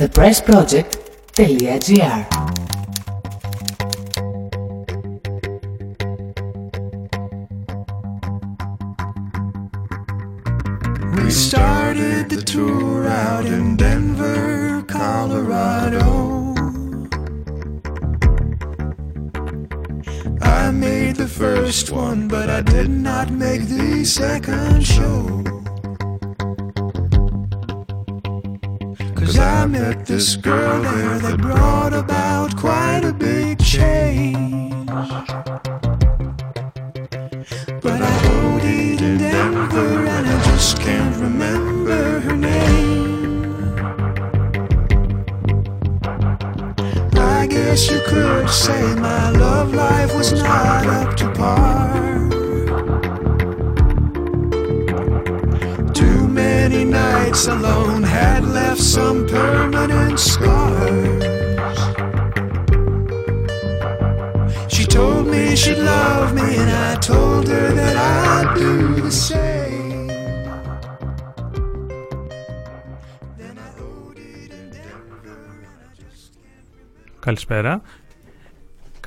thepressproject.gr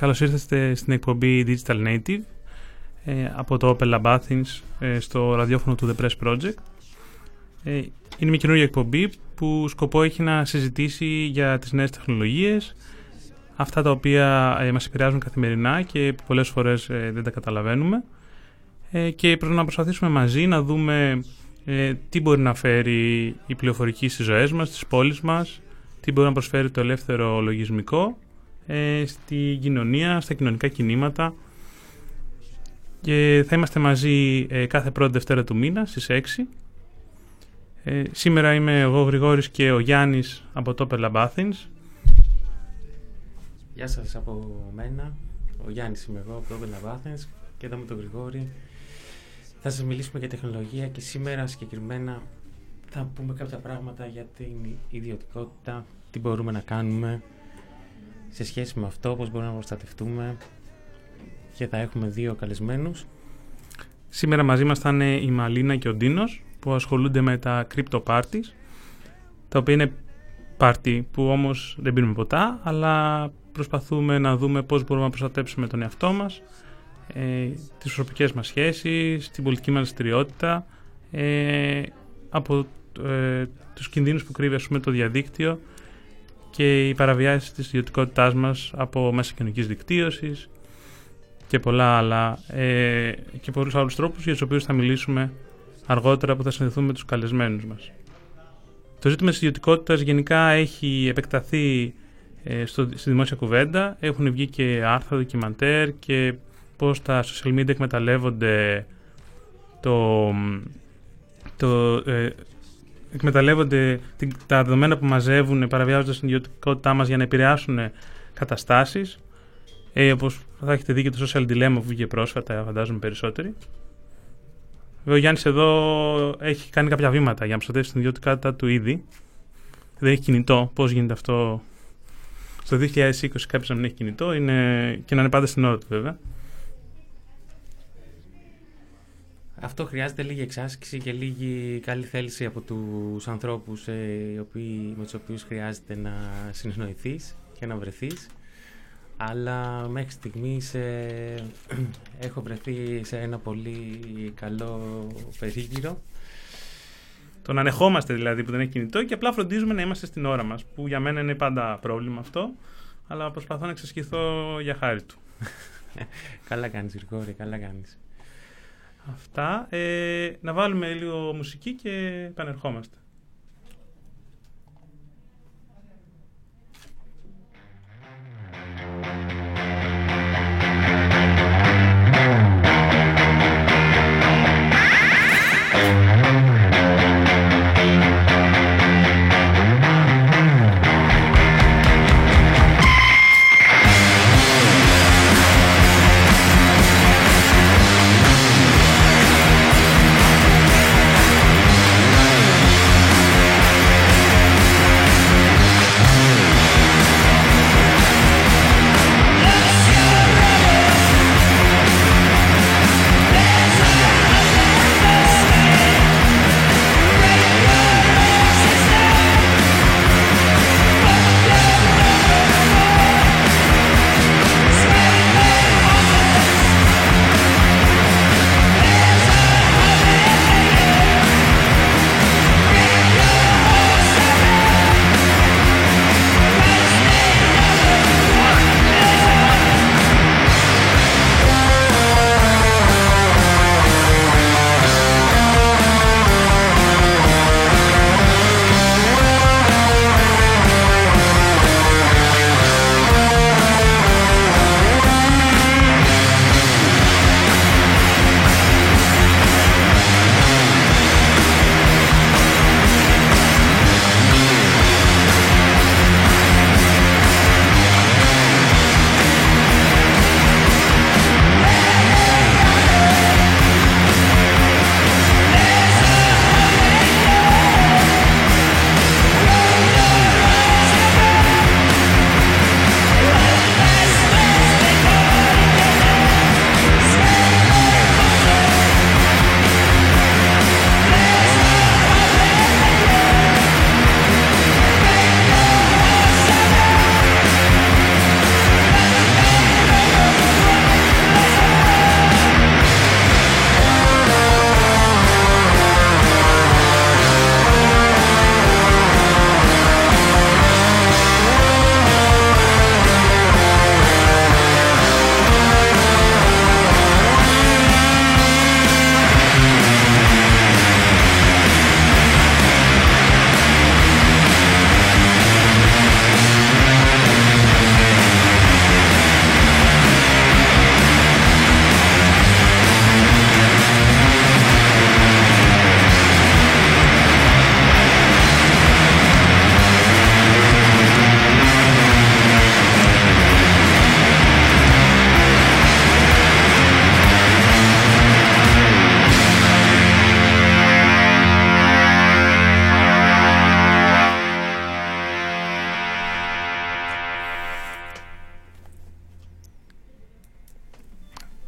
Καλώς ήρθατε στην εκπομπή Digital Native ε, από το Opel Lab Athens ε, στο ραδιόφωνο του The Press Project. Ε, είναι μια καινούργια εκπομπή που σκοπό έχει να συζητήσει για τις νέες τεχνολογίες, αυτά τα οποία ε, μας επηρεάζουν καθημερινά και που πολλές φορές ε, δεν τα καταλαβαίνουμε ε, και πρέπει να προσπαθήσουμε μαζί να δούμε ε, τι μπορεί να φέρει η πληροφορική στις ζωές μας, στις πόλεις μας, τι μπορεί να προσφέρει το ελεύθερο λογισμικό ε, στη κοινωνία, στα κοινωνικά κινήματα. Και θα είμαστε μαζί ε, κάθε πρώτη Δευτέρα του μήνα στις 6 ε, σήμερα είμαι εγώ Γρηγόρης και ο Γιάννης από το Opel Lab Athens Γεια σας από μένα, ο Γιάννης είμαι εγώ από το Open Lab Athens και εδώ με τον Γρηγόρη. Θα σας μιλήσουμε για τεχνολογία και σήμερα συγκεκριμένα θα πούμε κάποια πράγματα για την ιδιωτικότητα, τι μπορούμε να κάνουμε σε σχέση με αυτό, πώς μπορούμε να προστατευτούμε και θα έχουμε δύο καλεσμένους. Σήμερα μαζί μας θα είναι η Μαλίνα και ο Ντίνος που ασχολούνται με τα crypto parties τα οποία είναι party που όμως δεν πίνουμε ποτά αλλά προσπαθούμε να δούμε πώς μπορούμε να προστατέψουμε τον εαυτό μας ε, τις προσωπικές μας σχέσεις, την πολιτική μας δραστηριότητα ε, από ε, τους κινδύνους που κρύβει ας πούμε, το διαδίκτυο και οι παραβιάσεις της ιδιωτικότητάς μας από μέσα κοινωνικής δικτύωσης και πολλά άλλα ε, και πολλούς άλλους τρόπους για τους οποίους θα μιλήσουμε αργότερα που θα συνδεθούμε με τους καλεσμένους μας. Το ζήτημα της ιδιωτικότητας γενικά έχει επεκταθεί ε, στο, στη δημόσια κουβέντα. Έχουν βγει και άρθρα, ντοκιμαντέρ και πώς τα social media εκμεταλλεύονται το, το, ε, εκμεταλλεύονται την, τα δεδομένα που μαζεύουν παραβιάζοντας την ιδιωτικότητά μας για να επηρεάσουν καταστάσεις ε, όπως θα έχετε δει και το social dilemma που βγήκε πρόσφατα φαντάζομαι περισσότεροι Βέβαια, ο Γιάννης εδώ έχει κάνει κάποια βήματα για να προστατεύσει την ιδιωτικότητα του ήδη. Δεν έχει κινητό. Πώς γίνεται αυτό; Στο 2020 κάποιος να μην έχει κινητό είναι... και να είναι πάντα στην ώρα του, βέβαια. Αυτό χρειάζεται λίγη εξάσκηση και λίγη καλή θέληση από τους ανθρώπους ε, οι οποίοι, με τους οποίους χρειάζεται να συνεννοηθείς και να βρεθείς. Αλλά μέχρι στιγμής ε, έχω βρεθεί σε ένα πολύ καλό περίγυρο. Τον ανεχόμαστε δηλαδή που δεν έχει κινητό και απλά φροντίζουμε να είμαστε στην ώρα μας, που για μένα είναι πάντα πρόβλημα αυτό, αλλά προσπαθώ να εξασκηθώ για χάρη του. καλά κάνεις Γρηγόρη, καλά κάνεις. Αυτά. Ε, να βάλουμε λίγο μουσική και επανερχόμαστε.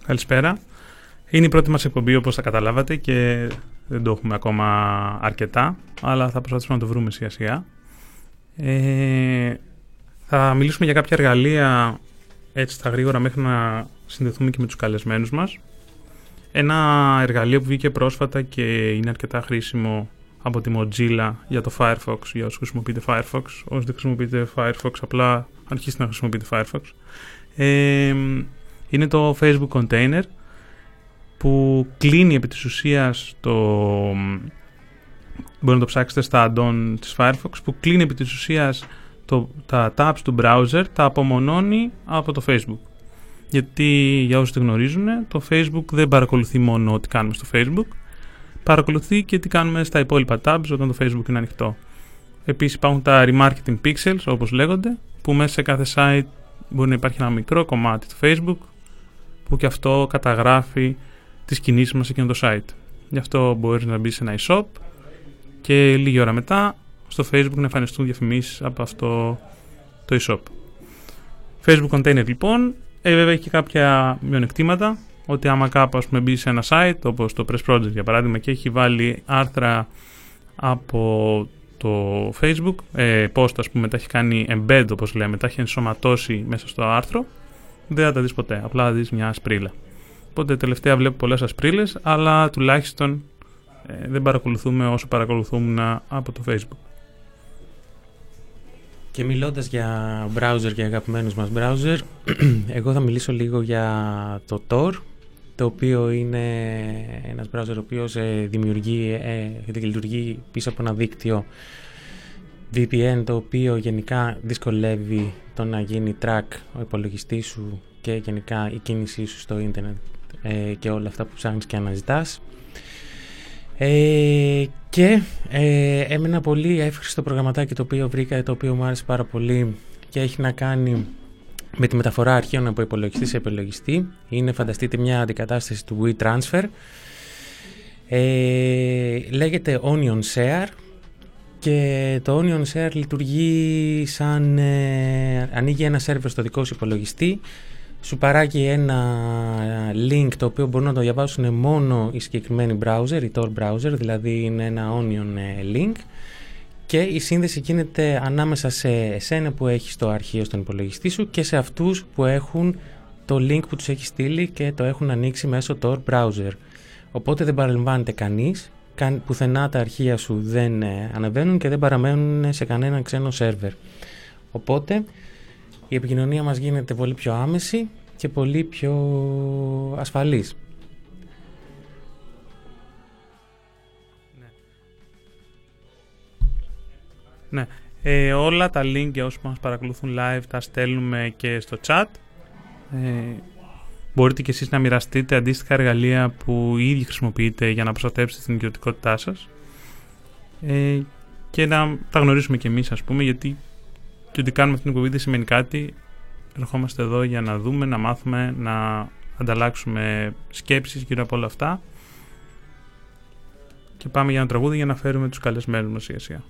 Καλησπέρα. Είναι η πρώτη μας εκπομπή όπως θα καταλάβατε και δεν το έχουμε ακόμα αρκετά, αλλά θα προσπαθήσουμε να το βρούμε σιγά σιγά. Ε, θα μιλήσουμε για κάποια εργαλεία έτσι στα γρήγορα μέχρι να συνδεθούμε και με τους καλεσμένους μας. Ένα εργαλείο που βγήκε πρόσφατα και είναι αρκετά χρήσιμο από τη Mozilla για το Firefox, για όσους χρησιμοποιείτε Firefox. Όσοι δεν χρησιμοποιείτε Firefox, απλά αρχίστε να χρησιμοποιείτε Firefox. Ε, είναι το Facebook Container που κλείνει επί της ουσίας το... Μπορεί να το ψάξετε στα add-on της Firefox που κλείνει επί της ουσίας το, τα tabs του browser τα απομονώνει από το Facebook. Γιατί για όσους δεν γνωρίζουν το Facebook δεν παρακολουθεί μόνο ό,τι κάνουμε στο Facebook παρακολουθεί και τι κάνουμε στα υπόλοιπα tabs όταν το Facebook είναι ανοιχτό. Επίσης υπάρχουν τα remarketing pixels όπως λέγονται που μέσα σε κάθε site μπορεί να υπάρχει ένα μικρό κομμάτι του Facebook που και αυτό καταγράφει τις κινήσεις μας σε εκείνο το site. Γι' αυτό μπορείς να μπεις σε ένα e-shop και λίγη ώρα μετά στο Facebook να εμφανιστούν διαφημίσεις από αυτό το e-shop. Facebook Container λοιπόν, ε, βέβαια έχει και κάποια μειονεκτήματα, ότι άμα κάπου ας πούμε μπεις σε ένα site όπως το Press Project για παράδειγμα και έχει βάλει άρθρα από το Facebook, ε, post ας πούμε τα έχει κάνει embed όπως λέμε, τα έχει ενσωματώσει μέσα στο άρθρο, δεν θα τα δεις ποτέ, απλά θα δεις μια σπρίλα. Οπότε τελευταία βλέπω πολλές ασπρίλες, αλλά τουλάχιστον ε, δεν παρακολουθούμε όσο παρακολουθούμε από το Facebook. Και μιλώντας για browser και αγαπημένους μας browser, εγώ θα μιλήσω λίγο για το Tor, το οποίο είναι ένας browser ο οποίος ε, δημιουργεί ε, και λειτουργεί πίσω από ένα δίκτυο VPN το οποίο γενικά δυσκολεύει το να γίνει track ο υπολογιστής σου και γενικά η κίνησή σου στο ίντερνετ ε, και όλα αυτά που ψάχνεις και αναζητάς. Ε, και ε, έμενα πολύ εύχριστο προγραμματάκι το οποίο βρήκα, το οποίο μου άρεσε πάρα πολύ και έχει να κάνει με τη μεταφορά αρχείων από υπολογιστή σε υπολογιστή. Είναι φανταστείτε μια αντικατάσταση του WeTransfer. Ε, λέγεται Onion Share και το Onion Share λειτουργεί σαν ε, ανοίγει ένα σερβερ στο δικό σου υπολογιστή σου παράγει ένα link το οποίο μπορούν να το διαβάσουν μόνο οι συγκεκριμένοι browser, η Tor browser, δηλαδή είναι ένα onion ε, link και η σύνδεση γίνεται ανάμεσα σε εσένα που έχεις το αρχείο στον υπολογιστή σου και σε αυτούς που έχουν το link που τους έχεις στείλει και το έχουν ανοίξει μέσω Tor browser. Οπότε δεν παραλαμβάνεται κανείς, πουθενά τα αρχεία σου δεν ε, ανεβαίνουν και δεν παραμένουν σε κανένα ξένο σερβερ. Οπότε η επικοινωνία μας γίνεται πολύ πιο άμεση και πολύ πιο ασφαλής. Ναι. Ε, όλα τα link για όσους μας παρακολουθούν live τα στέλνουμε και στο chat. Ε, μπορείτε και εσείς να μοιραστείτε αντίστοιχα εργαλεία που ήδη χρησιμοποιείτε για να προστατεύσετε την ιδιωτικότητά σας. Ε, και να τα γνωρίσουμε και εμείς ας πούμε γιατί και ότι κάνουμε αυτήν την κουβέντα σημαίνει κάτι. Ερχόμαστε εδώ για να δούμε, να μάθουμε, να ανταλλάξουμε σκέψεις γύρω από όλα αυτά. Και πάμε για ένα τραγούδι για να φέρουμε τους καλεσμένους μας σιγά σιγά.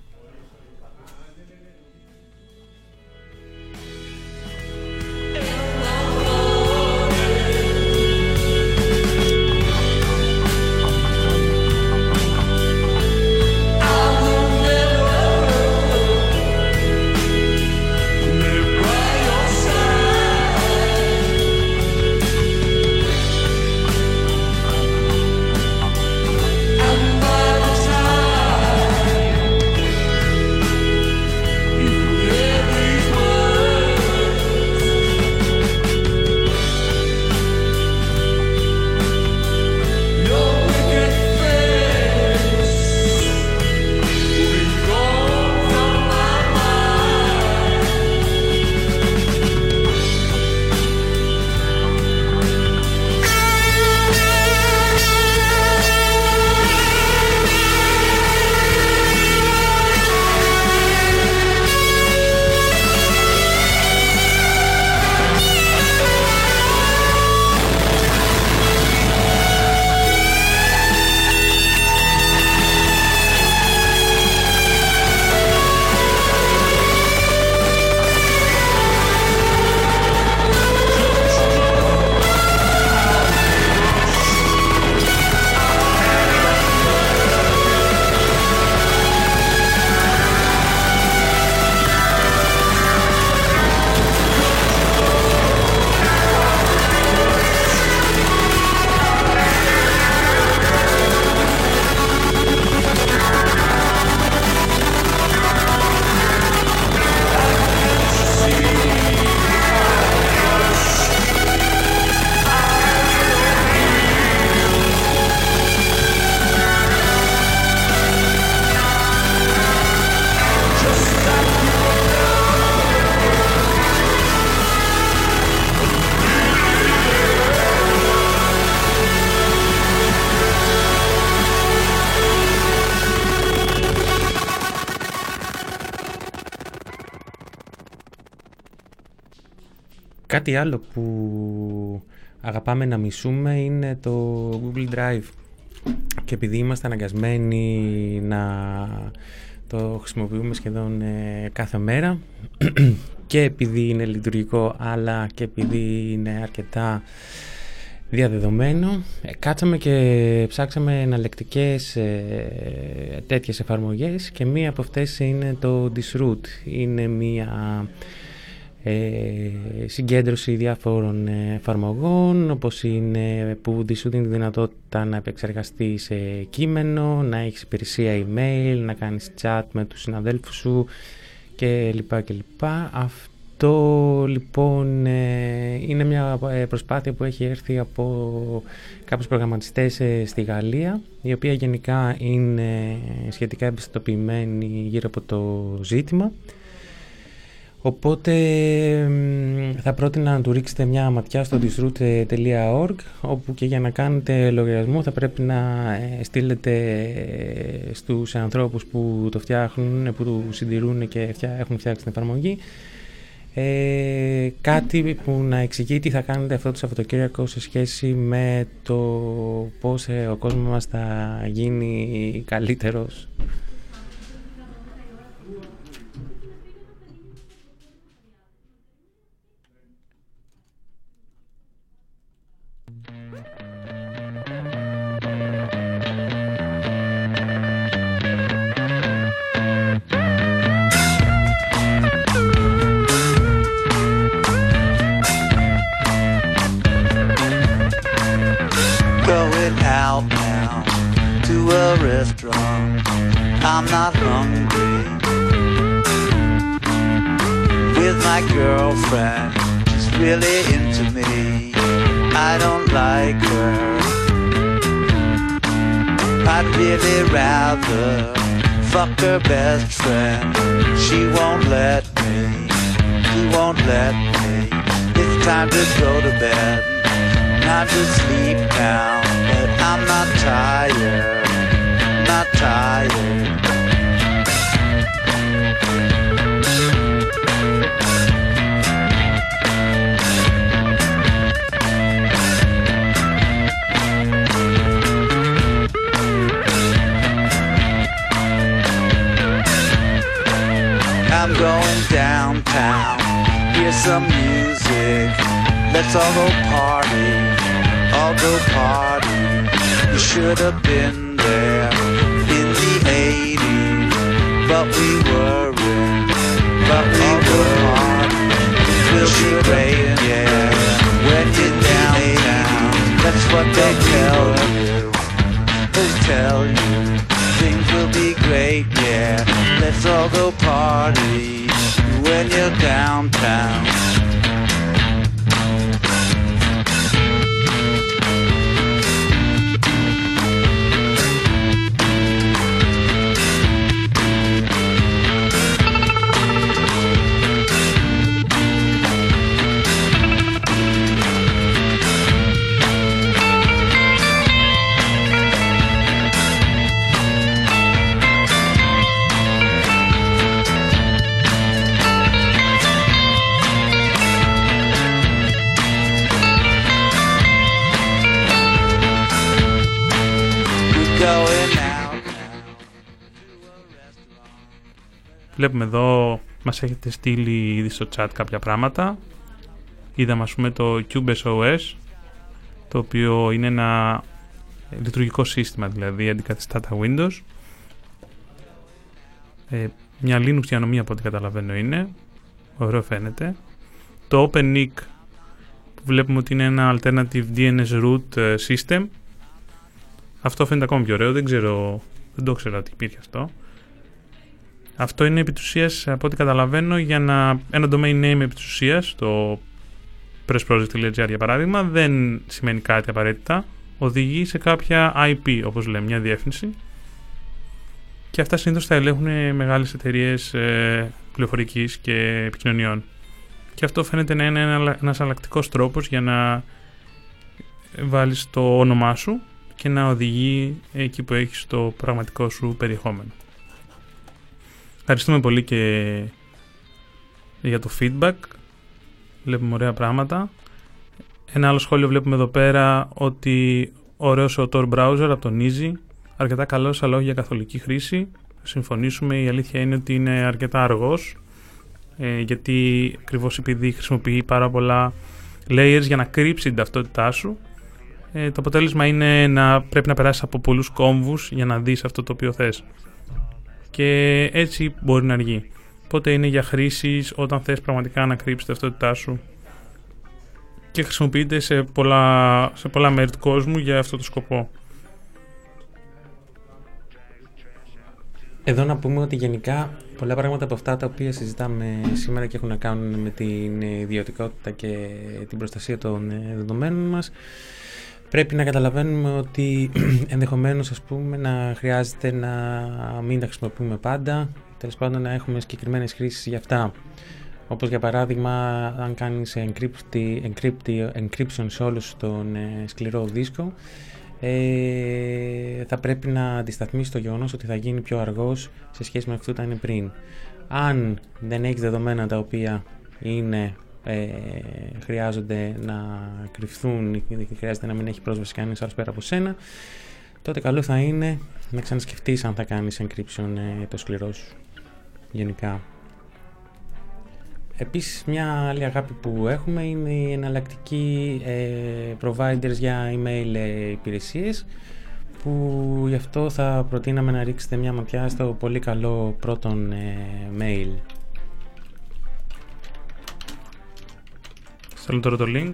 Κάτι άλλο που αγαπάμε να μισούμε είναι το Google Drive. Και επειδή είμαστε αναγκασμένοι να το χρησιμοποιούμε σχεδόν ε, κάθε μέρα και επειδή είναι λειτουργικό αλλά και επειδή είναι αρκετά διαδεδομένο ε, κάτσαμε και ψάξαμε εναλλεκτικές ε, τέτοιες εφαρμογές και μία από αυτές είναι το Disroot. Είναι μία ε, συγκέντρωση διάφορων εφαρμογών όπως είναι που σου δίνει τη δυνατότητα να επεξεργαστείς σε κείμενο, να έχεις υπηρεσία email, να κάνεις chat με τους συναδέλφους σου και λοιπά και λοιπά. Αυτό λοιπόν ε, είναι μια ε, προσπάθεια που έχει έρθει από κάποιους προγραμματιστές στη Γαλλία η οποία γενικά είναι σχετικά εμπιστοποιημένη γύρω από το ζήτημα Οπότε θα πρότεινα να του ρίξετε μια ματιά στο disroot.org όπου και για να κάνετε λογαριασμό θα πρέπει να ε, στείλετε ε, στους ανθρώπους που το φτιάχνουν, που το συντηρούν και έχουν φτιάξει την εφαρμογή. Ε, κάτι που να εξηγεί τι θα κάνετε αυτό το Σαββατοκύριακο σε σχέση με το πώς ο κόσμος μας θα γίνει καλύτερος I'm not hungry. With my girlfriend, she's really into me. I don't like her. I'd really rather fuck her best friend. She won't let me. She won't let me. It's time to go to bed. Time to sleep now, but I'm not tired not tired. I'm going downtown, hear some music. Let's all go party, all go party. You should have been but we were in, but we were on. We'll be great, yeah. When you're downtown, that's what they tell you. They tell you things will be great, yeah. Let's all go party when you're downtown. Βλέπουμε εδώ, μας έχετε στείλει ήδη στο chat κάποια πράγματα. Είδαμε ας πούμε το CubeSOS, το οποίο είναι ένα λειτουργικό σύστημα, δηλαδή αντικαθιστά τα Windows. Ε, μια Linux διανομή από ό,τι καταλαβαίνω είναι. Ωραίο φαίνεται. Το OpenNIC που βλέπουμε ότι είναι ένα alternative DNS root ε, system. Αυτό φαίνεται ακόμα πιο ωραίο, δεν ξέρω, δεν το ξέρω ότι υπήρχε αυτό. Αυτό είναι επί από ό,τι καταλαβαίνω, για να, ένα domain name επί το pressproject.gr για παράδειγμα, δεν σημαίνει κάτι απαραίτητα. Οδηγεί σε κάποια IP, όπως λέμε, μια διεύθυνση. Και αυτά συνήθως θα ελέγχουν μεγάλες εταιρείες ε, πληροφορικής και επικοινωνιών. Και αυτό φαίνεται να είναι ένας αλλακτικός τρόπος για να βάλεις το όνομά σου και να οδηγεί εκεί που έχεις το πραγματικό σου περιεχόμενο. Ευχαριστούμε πολύ και για το feedback. βλέπουμε ωραία πράγματα. Ένα άλλο σχόλιο βλέπουμε εδώ πέρα ότι ωραίος ο Tor Browser από τον Easy, αρκετά καλός αλλά όχι για καθολική χρήση. Συμφωνήσουμε, η αλήθεια είναι ότι είναι αρκετά αργός, ε, γιατί ακριβώς επειδή χρησιμοποιεί πάρα πολλά layers για να κρύψει την ταυτότητά σου, ε, το αποτέλεσμα είναι να πρέπει να περάσεις από πολλούς κόμβους για να δεις αυτό το οποίο θες. Και έτσι μπορεί να αργεί. Οπότε είναι για χρήση όταν θες πραγματικά να κρύψεις την ταυτότητά σου και χρησιμοποιείται σε πολλά, σε πολλά μέρη του κόσμου για αυτό το σκοπό. Εδώ να πούμε ότι γενικά πολλά πράγματα από αυτά τα οποία συζητάμε σήμερα και έχουν να κάνουν με την ιδιωτικότητα και την προστασία των δεδομένων μας πρέπει να καταλαβαίνουμε ότι ενδεχομένως ας πούμε να χρειάζεται να μην τα χρησιμοποιούμε πάντα τέλος πάντων να έχουμε συγκεκριμένες χρήσεις για αυτά όπως για παράδειγμα αν κάνεις encryption σε όλους τον ε, σκληρό δίσκο ε, θα πρέπει να αντισταθμίσεις το γεγονός ότι θα γίνει πιο αργός σε σχέση με αυτό που ήταν πριν. Αν δεν έχεις δεδομένα τα οποία είναι, ε, χρειάζονται να κρυφθούν ή χρειάζεται να μην έχει πρόσβαση κανείς άλλος πέρα από σένα, τότε καλό θα είναι να ξανασκεφτείς αν θα κάνεις encryption ε, το σκληρό σου γενικά. Επίσης μια άλλη αγάπη που έχουμε είναι οι εναλλακτικοί ε, providers για email ε, υπηρεσίες που γι' αυτό θα προτείναμε να ρίξετε μια ματιά στο πολύ καλό πρώτον ε, mail. Στέλνω τώρα το link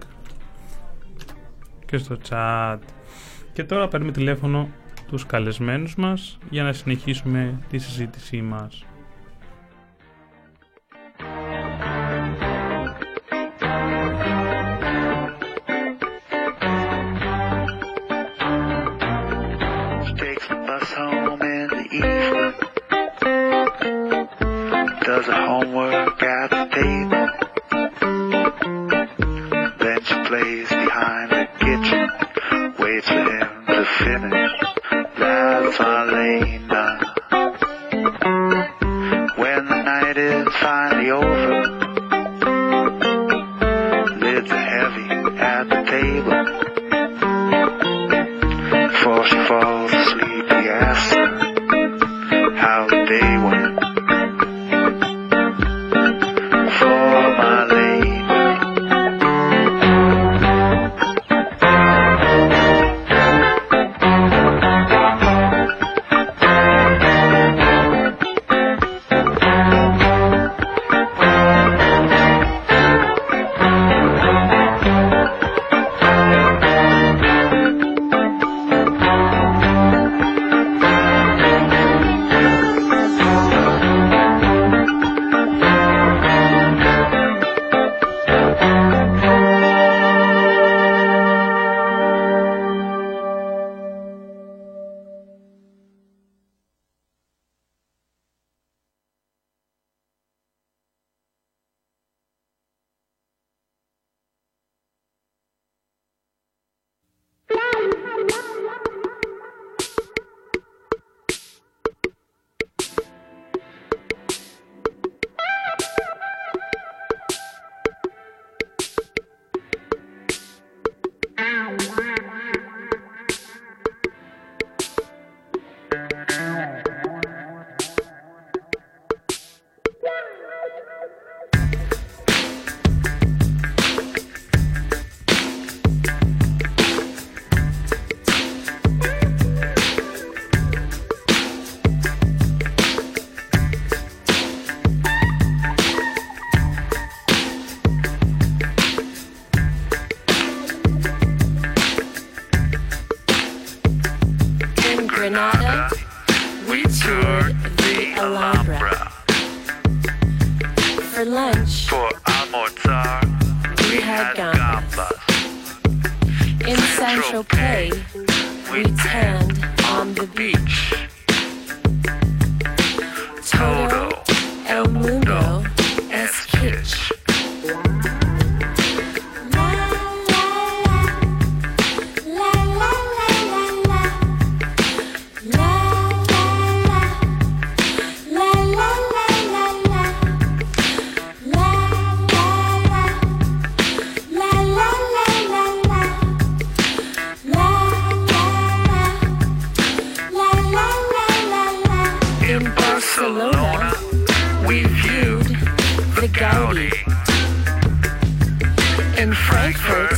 και στο chat. Και τώρα παίρνουμε τηλέφωνο τους καλεσμένους μας για να συνεχίσουμε τη συζήτησή μας. Gaudi. In Frankfurt,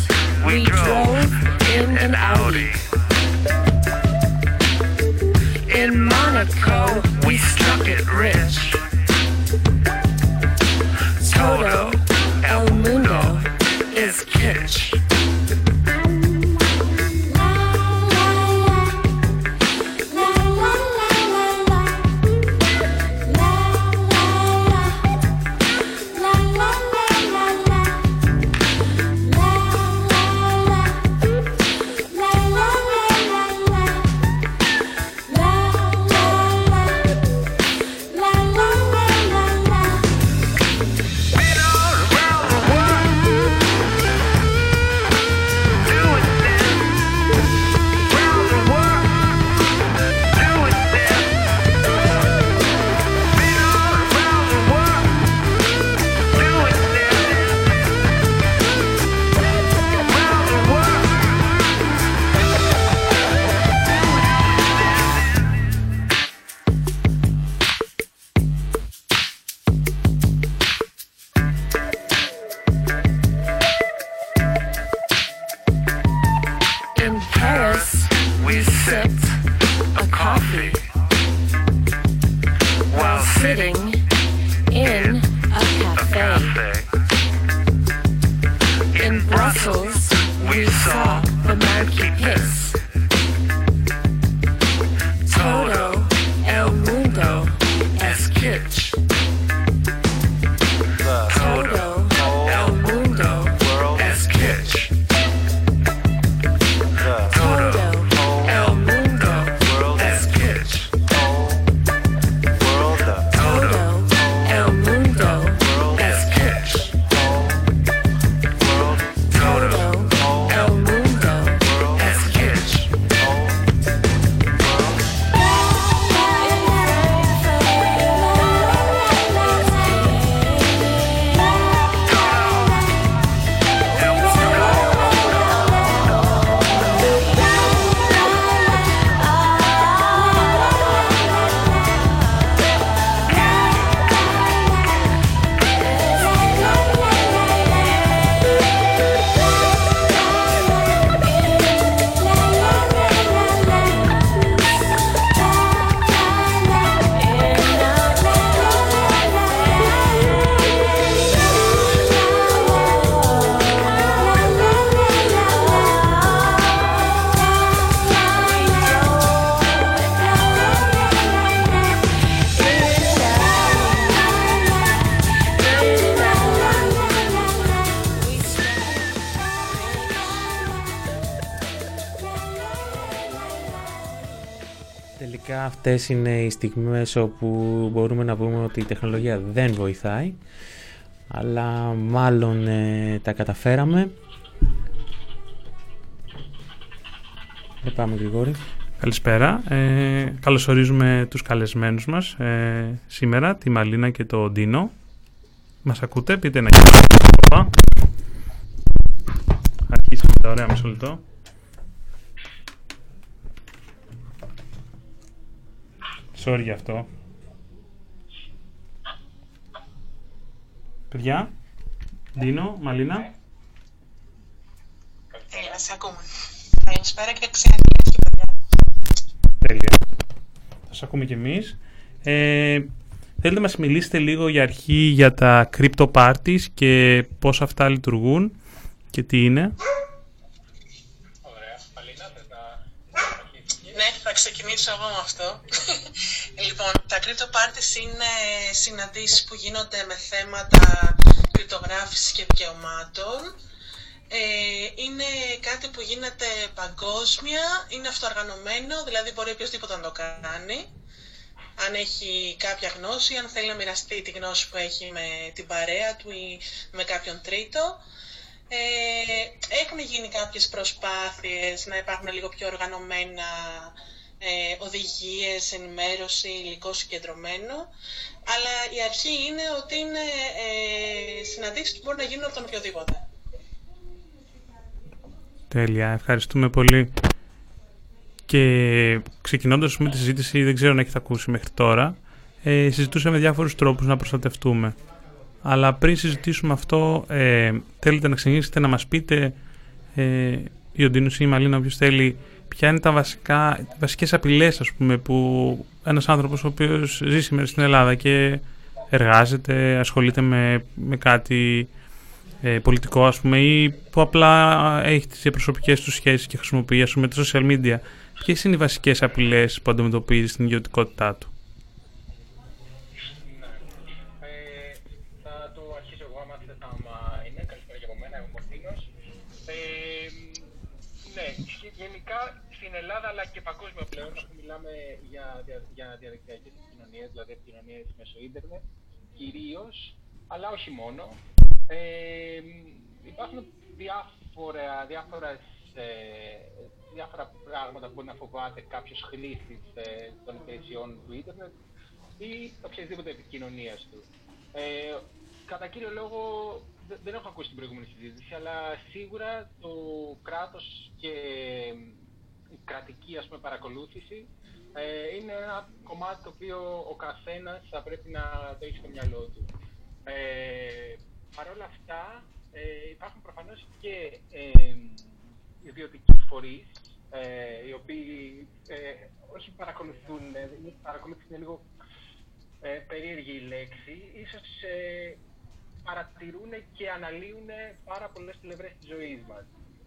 αυτές είναι οι στιγμές όπου μπορούμε να πούμε ότι η τεχνολογία δεν βοηθάει αλλά μάλλον ε, τα καταφέραμε. Δεν πάμε Γρηγόρη. Καλησπέρα. Ε, καλωσορίζουμε τους καλεσμένους μας ε, σήμερα, τη Μαλίνα και το Ντίνο. Μας ακούτε, πείτε ένα γεια. Οπα. Αρχίσαμε τα ωραία, μισό λεπτό. Sorry για αυτό. Παιδιά, Ντίνο, Μαλίνα. Έλα, σε ακούμε. Καλησπέρα και ξεναγγελίες και παιδιά. Τέλεια. Θα σας ακούμε κι εμείς. Ε, θέλετε να μας μιλήσετε λίγο για αρχή για τα crypto parties και πώς αυτά λειτουργούν και τι είναι; Ναι, θα ξεκινήσω εγώ με αυτό. λοιπόν, τα crypto parties είναι συναντήσεις που γίνονται με θέματα κρυπτογράφησης και δικαιωμάτων. Ε, είναι κάτι που γίνεται παγκόσμια, είναι αυτοοργανωμένο, δηλαδή μπορεί οποιοδήποτε να το κάνει. Αν έχει κάποια γνώση, αν θέλει να μοιραστεί τη γνώση που έχει με την παρέα του ή με κάποιον τρίτο. Ε, έχουν γίνει κάποιες προσπάθειες να υπάρχουν λίγο πιο οργανωμένα ε, οδηγίες, ενημέρωση, υλικό συγκεντρωμένο. Αλλά η αρχή είναι ότι είναι ε, συναντήσεις που μπορεί να γίνουν από τον οποιοδήποτε. Τέλεια, ευχαριστούμε πολύ. Και ξεκινώντας με τη συζήτηση, δεν ξέρω αν έχετε ακούσει μέχρι τώρα, ε, συζητούσαμε διάφορους τρόπους να προστατευτούμε. Αλλά πριν συζητήσουμε αυτό, ε, θέλετε να ξεκινήσετε να μας πείτε, ε, η Οντίνους ή η Μαλίνα, όποιος θέλει, ποια είναι τα βασικά, οι βασικές απειλές, ας πούμε, που ένας άνθρωπος ο οποίος ζει σήμερα στην Ελλάδα και εργάζεται, ασχολείται με, με κάτι ε, πολιτικό, ας πούμε, ή που απλά έχει τις προσωπικές του σχέσεις και χρησιμοποιεί, ας πούμε, τα social media. Ποιες είναι οι βασικές απειλές που αντιμετωπίζει στην ιδιωτικότητά του; Ε, θα το αρχίσω εγώ άμα θέλετε άμα είναι. Καλησπέρα και από μένα, είμαι ο Μορτίνος. Ε, ναι, γε- γενικά στην Ελλάδα αλλά και παγκόσμια πλέον, αφού μιλάμε για, δια, για διαδικτυακές επικοινωνίες, δηλαδή επικοινωνίες μέσω ίντερνετ, κυρίως, αλλά όχι μόνο. Ε, υπάρχουν διάφορα, διάφορες, ε, διάφορα πράγματα που μπορεί να φοβάται κάποιος χρήστης ε, των υπηρεσιών του ίντερνετ ή οποιασδήποτε επικοινωνίας του. Ε, κατά κύριο λόγο δε- δεν έχω ακούσει την προηγούμενη συζήτηση, αλλά σίγουρα το κράτος και η κρατική ας πούμε, παρακολούθηση ε, είναι ένα κομμάτι το οποίο ο καθένας θα πρέπει να το έχει στο μυαλό του. Ε, Παρ' όλα αυτά ε, υπάρχουν προφανώς και ε, ιδιωτικοί φορείς ε, οι οποίοι ε, όχι παρακολουθούν, ε, η παρακολούθηση είναι λίγο ε, περίεργη η λέξη, ίσως ε, παρατηρούν και αναλύουν πάρα πολλές πλευρές της ζωής μας.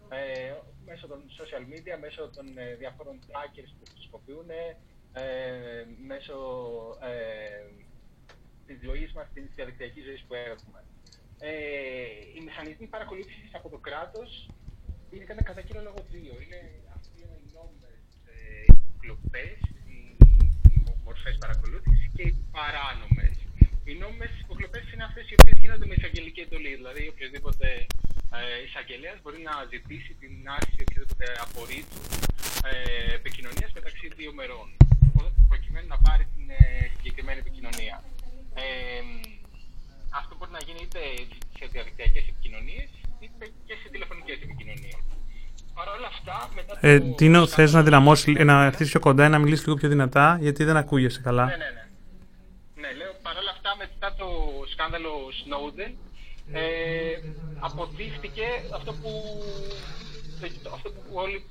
Ε, μέσω των social media, μέσω των ε, διαφόρων trackers που χρησιμοποιούν, ε, μέσω ε, της ζωής μας, της διαδικτυακής ζωής που έχουμε. Ε, οι μηχανισμοί παρακολούθησης από το κράτος είναι κατά, κατά κύριο λόγο δύο. Είναι αυτοί οι νόμιμες ε, υποκλοπές, οι, οι μορφές παρακολούθησης και οι παράνομες. Οι νόμιμες υποκλοπές είναι αυτές οι οποίες γίνονται με εισαγγελική εντολή. Δηλαδή, οποιοδήποτε ε, εισαγγελέας μπορεί να ζητήσει την άρση οποιοδήποτε απορρίτου ε, επικοινωνίας μεταξύ δύο μερών, προκειμένου να πάρει την ε, συγκεκριμένη επικοινωνία. Ε, αυτό μπορεί να γίνει είτε σε διαδικτυακές επικοινωνίες, είτε και σε τηλεφωνικές επικοινωνίες. Παρ' όλα αυτά, μετά το... Ε, Τίνο, θες να δυναμώσεις, ε, να έρθεις πιο κοντά, να μιλήσεις λίγο πιο δυνατά, γιατί δεν ακούγεσαι καλά. Ναι, ναι, ναι. Ναι, λέω παρόλα αυτά μετά το σκάνδαλο Snowden ε, αποδείχτηκε αυτό που, το- αυτό που όλοι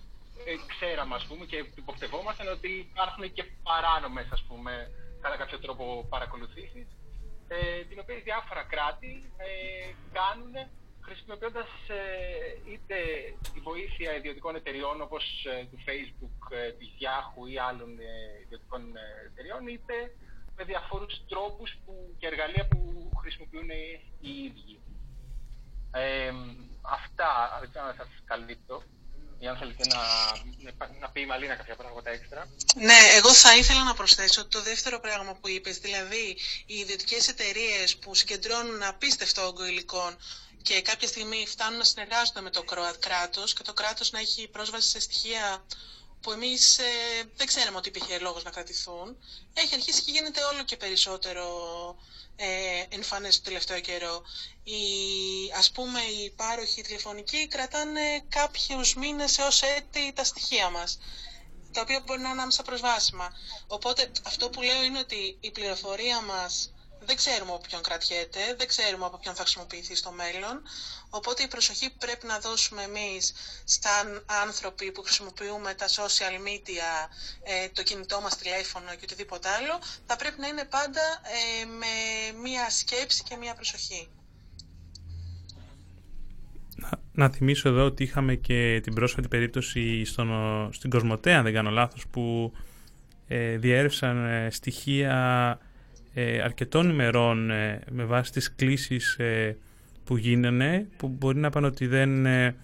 ε, ξέραμε ας πούμε και υποπτευόμασταν ότι υπάρχουν και παράνομες ας πούμε κατά κάποιο τρόπο παρακολουθήσεις ε, την οποία διάφορα κράτη ε, κάνουν χρησιμοποιώντας ε, είτε τη βοήθεια ιδιωτικών εταιριών όπως ε, του Facebook, ε, της Yahoo ή άλλων ε, ιδιωτικών ε, εταιριών είτε με διαφόρους τρόπους που, και εργαλεία που χρησιμοποιούν οι ίδιοι. Ε, αυτά, δεν ξέρω αν σας καλύπτω ή αν θέλετε να, να πει η Μαλίνα κάποια πράγματα έξτρα. Ναι, εγώ θα ήθελα να προσθέσω το δεύτερο πράγμα που είπες, δηλαδή οι ιδιωτικές εταιρείες που συγκεντρώνουν απίστευτο όγκο υλικών και κάποια στιγμή φτάνουν να συνεργάζονται με το κρό- κράτος και το κράτος να έχει πρόσβαση σε στοιχεία που εμείς ε, δεν ξέραμε ότι υπήρχε λόγος να κρατηθούν, έχει αρχίσει και γίνεται όλο και περισσότερο ε, εμφανές το τελευταίο καιρό. Οι, ας πούμε, οι πάροχοι τηλεφωνικοί κρατάνε κάποιους μήνες έως έτη τα στοιχεία μας τα οποία μπορεί να είναι άμεσα προσβάσιμα. Οπότε αυτό που λέω είναι ότι η πληροφορία μας δεν ξέρουμε από ποιον κρατιέται, δεν ξέρουμε από ποιον θα χρησιμοποιηθεί στο μέλλον. Οπότε η προσοχή που πρέπει να δώσουμε εμείς σαν άνθρωποι που χρησιμοποιούμε τα social media, ε, το κινητό μας τηλέφωνο και οτιδήποτε άλλο, θα πρέπει να είναι πάντα ε, με μία σκέψη και μία προσοχή. Να, να θυμίσω εδώ ότι είχαμε και την πρόσφατη περίπτωση στον, στην Κοσμοτέα, αν δεν κάνω λάθος, που ε, διέρευσαν ε, στοιχεία ε, αρκετών ημερών ε, με βάση τις κλήσεις ε, που γίνανε, που μπορεί να πάνε ότι δεν, ε,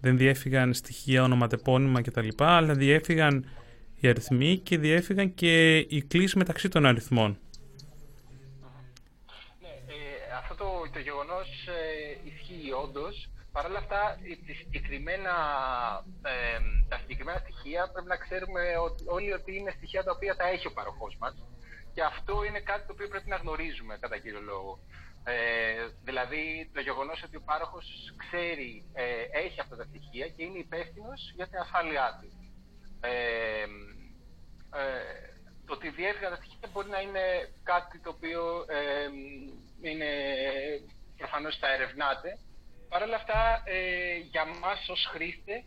δεν διέφυγαν στοιχεία ονοματεπώνυμα κτλ, αλλά διέφυγαν οι αριθμοί και διέφυγαν και οι κλήσεις μεταξύ των αριθμών. Ναι, ε, αυτό το, το γεγονός ε, ισχύει όντως. Παρ' όλα αυτά, ε, τις συγκεκριμένα, ε, τα συγκεκριμένα στοιχεία πρέπει να ξέρουμε ότι, όλοι ότι είναι στοιχεία τα οποία τα έχει ο παροχός μας. Και αυτό είναι κάτι το οποίο πρέπει να γνωρίζουμε κατά κύριο λόγο. Ε, δηλαδή το γεγονός ότι ο πάροχος ξέρει, ε, έχει αυτά τα στοιχεία και είναι υπεύθυνος για την ασφάλειά του. Ε, ε, το ότι διέφυγαν τα στοιχεία μπορεί να είναι κάτι το οποίο ε, είναι προφανώς θα ερευνάτε. Παρ' όλα αυτά, ε, για μας ως χρήστες,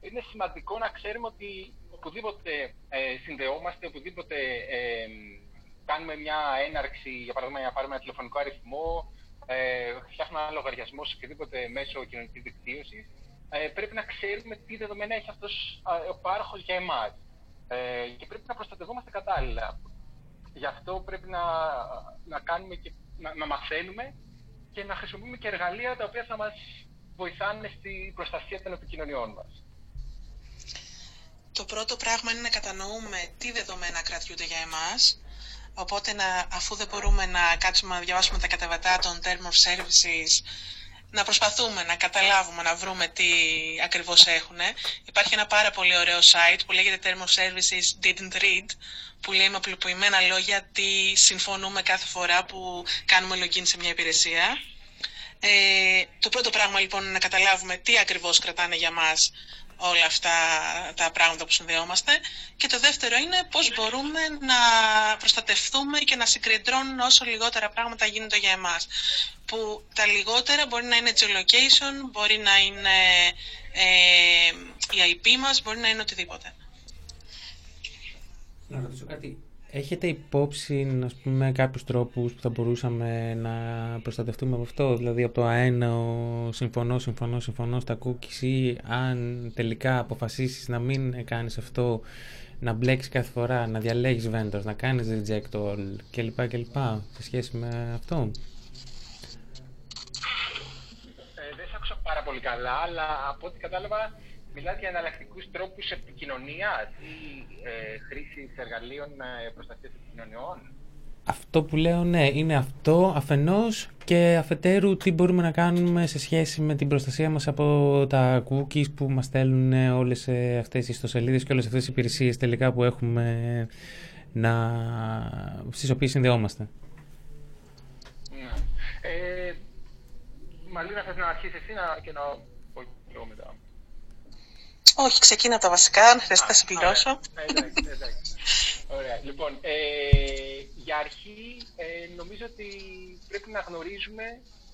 είναι σημαντικό να ξέρουμε ότι οπουδήποτε ε, συνδεόμαστε, οπουδήποτε ε, κάνουμε μια έναρξη, για παράδειγμα, να πάρουμε ένα τηλεφωνικό αριθμό, ε, φτιάχνουμε ένα λογαριασμό σε οποιοδήποτε μέσο κοινωνικής δικτύωσης, ε, πρέπει να ξέρουμε τι δεδομένα έχει αυτός ο πάροχος για εμάς. Ε, και πρέπει να προστατευόμαστε κατάλληλα. Γι' αυτό πρέπει να, να κάνουμε και να, να μαθαίνουμε και να χρησιμοποιούμε και εργαλεία τα οποία θα μας βοηθάνε στην προστασία των επικοινωνιών μας. Το πρώτο πράγμα είναι να κατανοούμε τι δεδομένα κρατιούνται για εμάς. Οπότε, να, αφού δεν μπορούμε να κάτσουμε να διαβάσουμε τα κατεβατά των Term of Services, να προσπαθούμε να καταλάβουμε, να βρούμε τι ακριβώς έχουν. Υπάρχει ένα πάρα πολύ ωραίο site που λέγεται Term of Services Didn't Read, που λέει με απλοποιημένα λόγια τι συμφωνούμε κάθε φορά που κάνουμε login σε μια υπηρεσία. Ε, το πρώτο πράγμα λοιπόν είναι να καταλάβουμε τι ακριβώς κρατάνε για μας όλα αυτά τα πράγματα που συνδεόμαστε. Και το δεύτερο είναι πώς μπορούμε να προστατευτούμε και να συγκεντρώνουν όσο λιγότερα πράγματα γίνονται για εμάς. Που τα λιγότερα μπορεί να είναι geolocation, μπορεί να είναι ε, η IP μας, μπορεί να είναι οτιδήποτε. Να ρωτήσω κάτι. Έχετε υπόψη, ας πούμε, κάποιους τρόπους που θα μπορούσαμε να προστατευτούμε από αυτό, δηλαδή από το αέναο, συμφωνώ, συμφωνώ, συμφωνώ στα cookies ή αν τελικά αποφασίσεις να μην κάνεις αυτό, να μπλέξεις κάθε φορά, να διαλέγεις vendors, να κάνεις reject all κλπ. κλπ. σε σχέση με αυτό; Ε, δεν σε άκουσα πάρα πολύ καλά, αλλά από ό,τι κατάλαβα Μιλάτε για εναλλακτικούς τρόπους επικοινωνίας ή ε, χρήσης εργαλείων ε, προστασίας επικοινωνιών; Αυτό που λέω, ναι, είναι αυτό αφενός και αφετέρου τι μπορούμε να κάνουμε σε σχέση με την προστασία μας από τα cookies που μας στέλνουν όλες ε, αυτές οι ιστοσελίδες και όλες αυτές οι υπηρεσίες τελικά που έχουμε να... στις οποίες συνδεόμαστε. Ναι. Ε, Μαλίνα, θες να αρχίσεις εσύ να... και να πω και μετά. Όχι, ξεκίνα τα βασικά, αν χρειαστεί να συμπληρώσω. Εντάξει, εντάξει. Ωραία. Λοιπόν, ε, για αρχή ε, νομίζω ότι πρέπει να γνωρίζουμε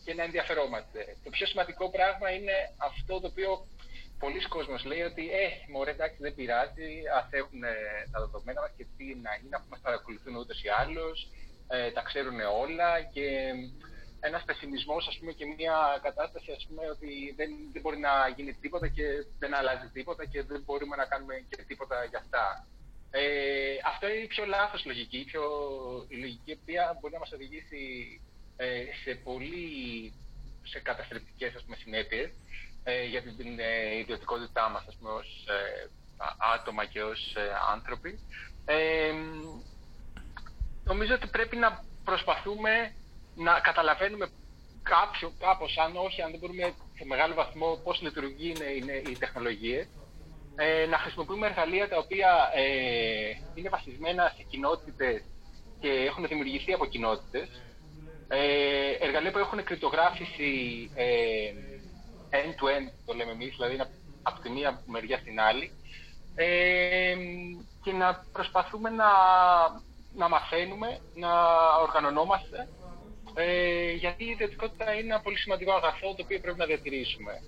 και να ενδιαφερόμαστε. Το πιο σημαντικό πράγμα είναι αυτό το οποίο πολλοί κόσμος λέει ότι ε, μωρέ, εντάξει, δεν πειράζει, ας έχουν ε, τα δεδομένα μας και τι να είναι, αφού μας παρακολουθούν ούτως ή άλλως, ε, τα ξέρουν όλα και ένας πεσημισμός ας πούμε, και μια κατάσταση ας πούμε, ότι δεν, δεν μπορεί να γίνει τίποτα και δεν αλλάζει τίποτα και δεν μπορούμε να κάνουμε και τίποτα για αυτά. Ε, αυτό είναι η πιο λάθος λογική, η, πιο, η λογική η οποία μπορεί να μας οδηγήσει ε, σε πολύ σε καταστρεπτικές ας πούμε, συνέπειες ε, για την, την ε, ιδιωτικότητά μας ας πούμε, ως ε, άτομα και ως ε, άνθρωποι. νομίζω ότι πρέπει να προσπαθούμε να καταλαβαίνουμε κάποιο, κάπως, αν όχι, αν δεν μπορούμε σε μεγάλο βαθμό πώς λειτουργεί είναι, είναι οι τεχνολογίες, ε, να χρησιμοποιούμε εργαλεία τα οποία ε, είναι βασισμένα σε κοινότητες και έχουν δημιουργηθεί από κοινότητες, ε, εργαλεία που έχουν κρυπτογράφηση ε, end-to-end, το λέμε εμείς, δηλαδή από τη μία μεριά στην άλλη, ε, και να προσπαθούμε να, να μαθαίνουμε, να οργανωνόμαστε ε, γιατί η ιδιωτικότητα είναι ένα πολύ σημαντικό αγαθό το οποίο πρέπει να διατηρήσουμε.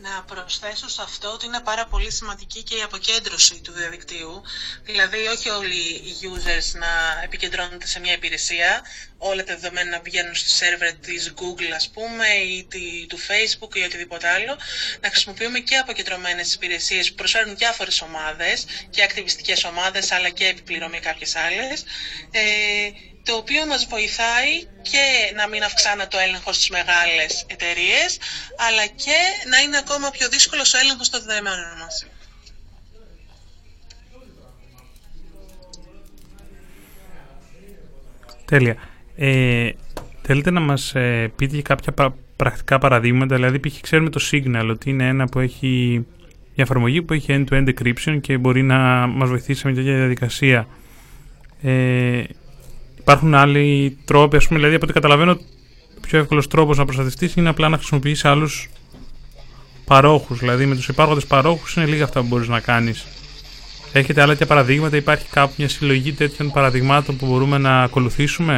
Να προσθέσω σε αυτό ότι είναι πάρα πολύ σημαντική και η αποκέντρωση του διαδικτύου. Δηλαδή, όχι όλοι οι users να επικεντρώνονται σε μια υπηρεσία, όλα τα δεδομένα να πηγαίνουν στο σερβερ της Google, ας πούμε, ή του Facebook ή οτιδήποτε άλλο. Να χρησιμοποιούμε και αποκεντρωμένες υπηρεσίες που προσφέρουν διάφορες ομάδες και ακτιβιστικές ομάδες, αλλά και επιπληρωμή κάποιες άλλες. Ε, το οποίο μας βοηθάει και να μην αυξάνεται το έλεγχος στις μεγάλες εταιρείες, αλλά και να είναι ακόμα πιο δύσκολος ο έλεγχος των δεδομένων μας. Τέλεια. Ε, θέλετε να μας ε, πείτε κάποια πρακτικά παραδείγματα, δηλαδή π.χ. ξέρουμε το Signal ότι είναι ένα που έχει μια εφαρμογή που έχει end-to-end encryption και μπορεί να μας βοηθήσει σε μια τέτοια διαδικασία. Ε, Υπάρχουν άλλοι τρόποι, ας πούμε, δηλαδή από ό,τι καταλαβαίνω, ο πιο εύκολος τρόπος να προστατευτείς είναι απλά να χρησιμοποιήσει άλλους παρόχους. Δηλαδή με τους υπάρχοντες παρόχους είναι λίγα αυτά που μπορείς να κάνεις Έχετε άλλα τέτοια παραδείγματα, υπάρχει κάπου μια συλλογή τέτοιων παραδειγμάτων που μπορούμε να ακολουθήσουμε;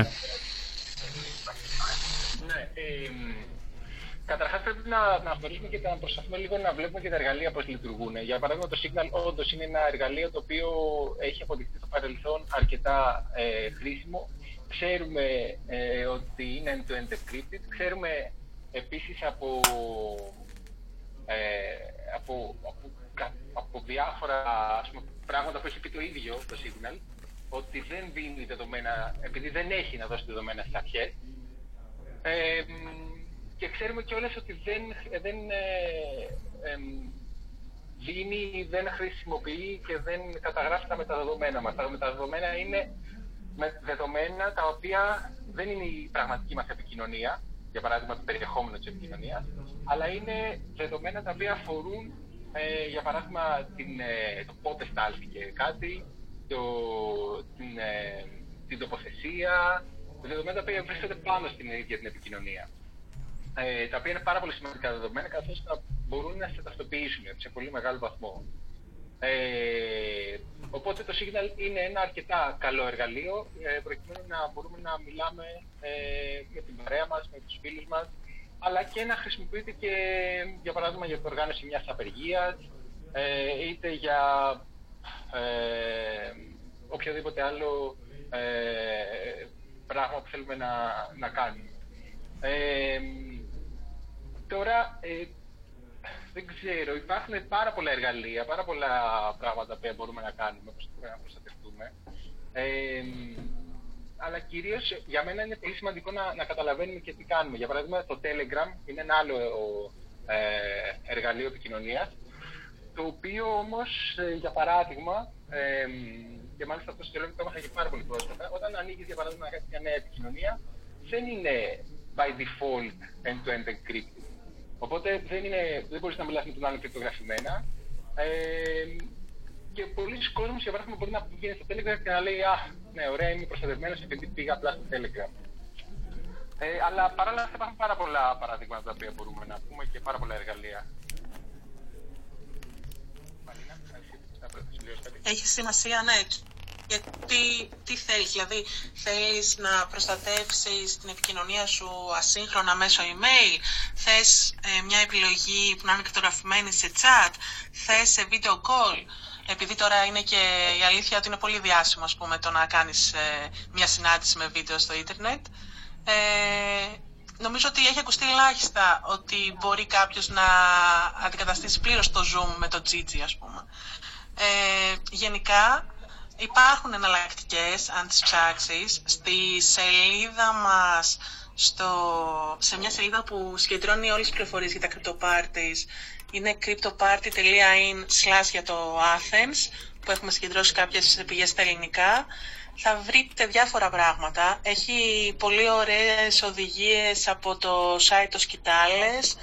Ναι, ε, Καταρχάς πρέπει να, να γνωρίζουμε και να προσπαθούμε λίγο να βλέπουμε και τα εργαλεία πώς λειτουργούν. Για παράδειγμα, το Signal όντως είναι ένα εργαλείο το οποίο έχει αποδειχθεί στο παρελθόν αρκετά ε, χρήσιμο. Ξέρουμε ε, ότι είναι end-to-end encrypted. Ξέρουμε επίσης από, ε, από, από, κα- από διάφορα ας πούμε, πράγματα που έχει πει το ίδιο το Signal ότι δεν δίνει δεδομένα, επειδή δεν έχει να δώσει δεδομένα στις αρχές, ε, μ, και ξέρουμε κιόλας ότι δεν, δεν ε, εμ, δίνει, δεν χρησιμοποιεί και δεν καταγράφει τα μεταδεδομένα μας. Τα μεταδεδομένα είναι με δεδομένα τα οποία δεν είναι η πραγματική μας επικοινωνία, για παράδειγμα το περιεχόμενο της επικοινωνίας, αλλά είναι δεδομένα τα οποία αφορούν, ε, για παράδειγμα, την, ε, το πότε στάλθηκε κάτι, το, την, ε, την τοποθεσία, δεδομένα τα οποία βρίσκονται πάνω στην ίδια την επικοινωνία ε, τα οποία είναι πάρα πολύ σημαντικά δεδομένα, καθώς θα μπορούν να σε ταυτοποιήσουν σε πολύ μεγάλο βαθμό. Ε, οπότε το Signal είναι ένα αρκετά καλό εργαλείο ε, προκειμένου να μπορούμε να μιλάμε ε, με την παρέα μας, με τους φίλους μας αλλά και να χρησιμοποιείται και για παράδειγμα για την οργάνωση μιας απεργίας ε, είτε για ε, οποιοδήποτε άλλο ε, πράγμα που θέλουμε να, να κάνουμε. Ε, τώρα, ε, δεν ξέρω, υπάρχουν πάρα πολλά εργαλεία, πάρα πολλά πράγματα που μπορούμε να κάνουμε ώστε να προστατευτούμε. Ε, αλλά κυρίως για μένα είναι πολύ σημαντικό να, να καταλαβαίνουμε και τι κάνουμε. Για παράδειγμα, το Telegram είναι ένα άλλο ε, εργαλείο επικοινωνίας, το οποίο όμως, ε, για παράδειγμα, ε, και μάλιστα αυτό στο Telegram το έμαθα και πάρα πολύ πρόσφατα, όταν ανοίγεις για παράδειγμα μια νέα επικοινωνία, δεν είναι by default end-to-end encrypted. Οπότε δεν, είναι, δεν μπορείς να μιλάς με τον άλλον κρυπτογραφημένα. Ε, και πολλοί κόσμοι, για παράδειγμα, μπορεί να πηγαίνει στο Telegram και να λέει Α, ναι, ωραία, είμαι προστατευμένος επειδή πήγα απλά στο Telegram. Ε, αλλά παράλληλα θα υπάρχουν πάρα πολλά παραδείγματα τα οποία μπορούμε να πούμε και πάρα πολλά εργαλεία. Μαλίνα, εσύ θα πρέπει να συμπληρώσεις κάτι. Έχει σημασία, ναι. Γιατί τι θέλεις, δηλαδή θέλεις να προστατεύσεις την επικοινωνία σου ασύγχρονα μέσω email, θες ε, μια επιλογή που να είναι κρυπτογραφημένη σε chat, θες σε video call, επειδή τώρα είναι και η αλήθεια ότι είναι πολύ διάσημο ας πούμε, το να κάνεις ε, μια συνάντηση με βίντεο στο ίντερνετ. Ε, νομίζω ότι έχει ακουστεί ελάχιστα ότι μπορεί κάποιος να αντικαταστήσει πλήρως το Zoom με το Gigi ας πούμε. Ε, γενικά υπάρχουν εναλλακτικές αν τις ψάξεις. Στη σελίδα μας, στο, σε μια σελίδα που συγκεντρώνει όλες τις πληροφορίες για τα cryptoparties, είναι cryptoparty.in slash για το Athens, που έχουμε συγκεντρώσει κάποιες πηγές στα ελληνικά. Θα βρείτε διάφορα πράγματα. Έχει πολύ ωραίες οδηγίες από το site το Σκητάλες.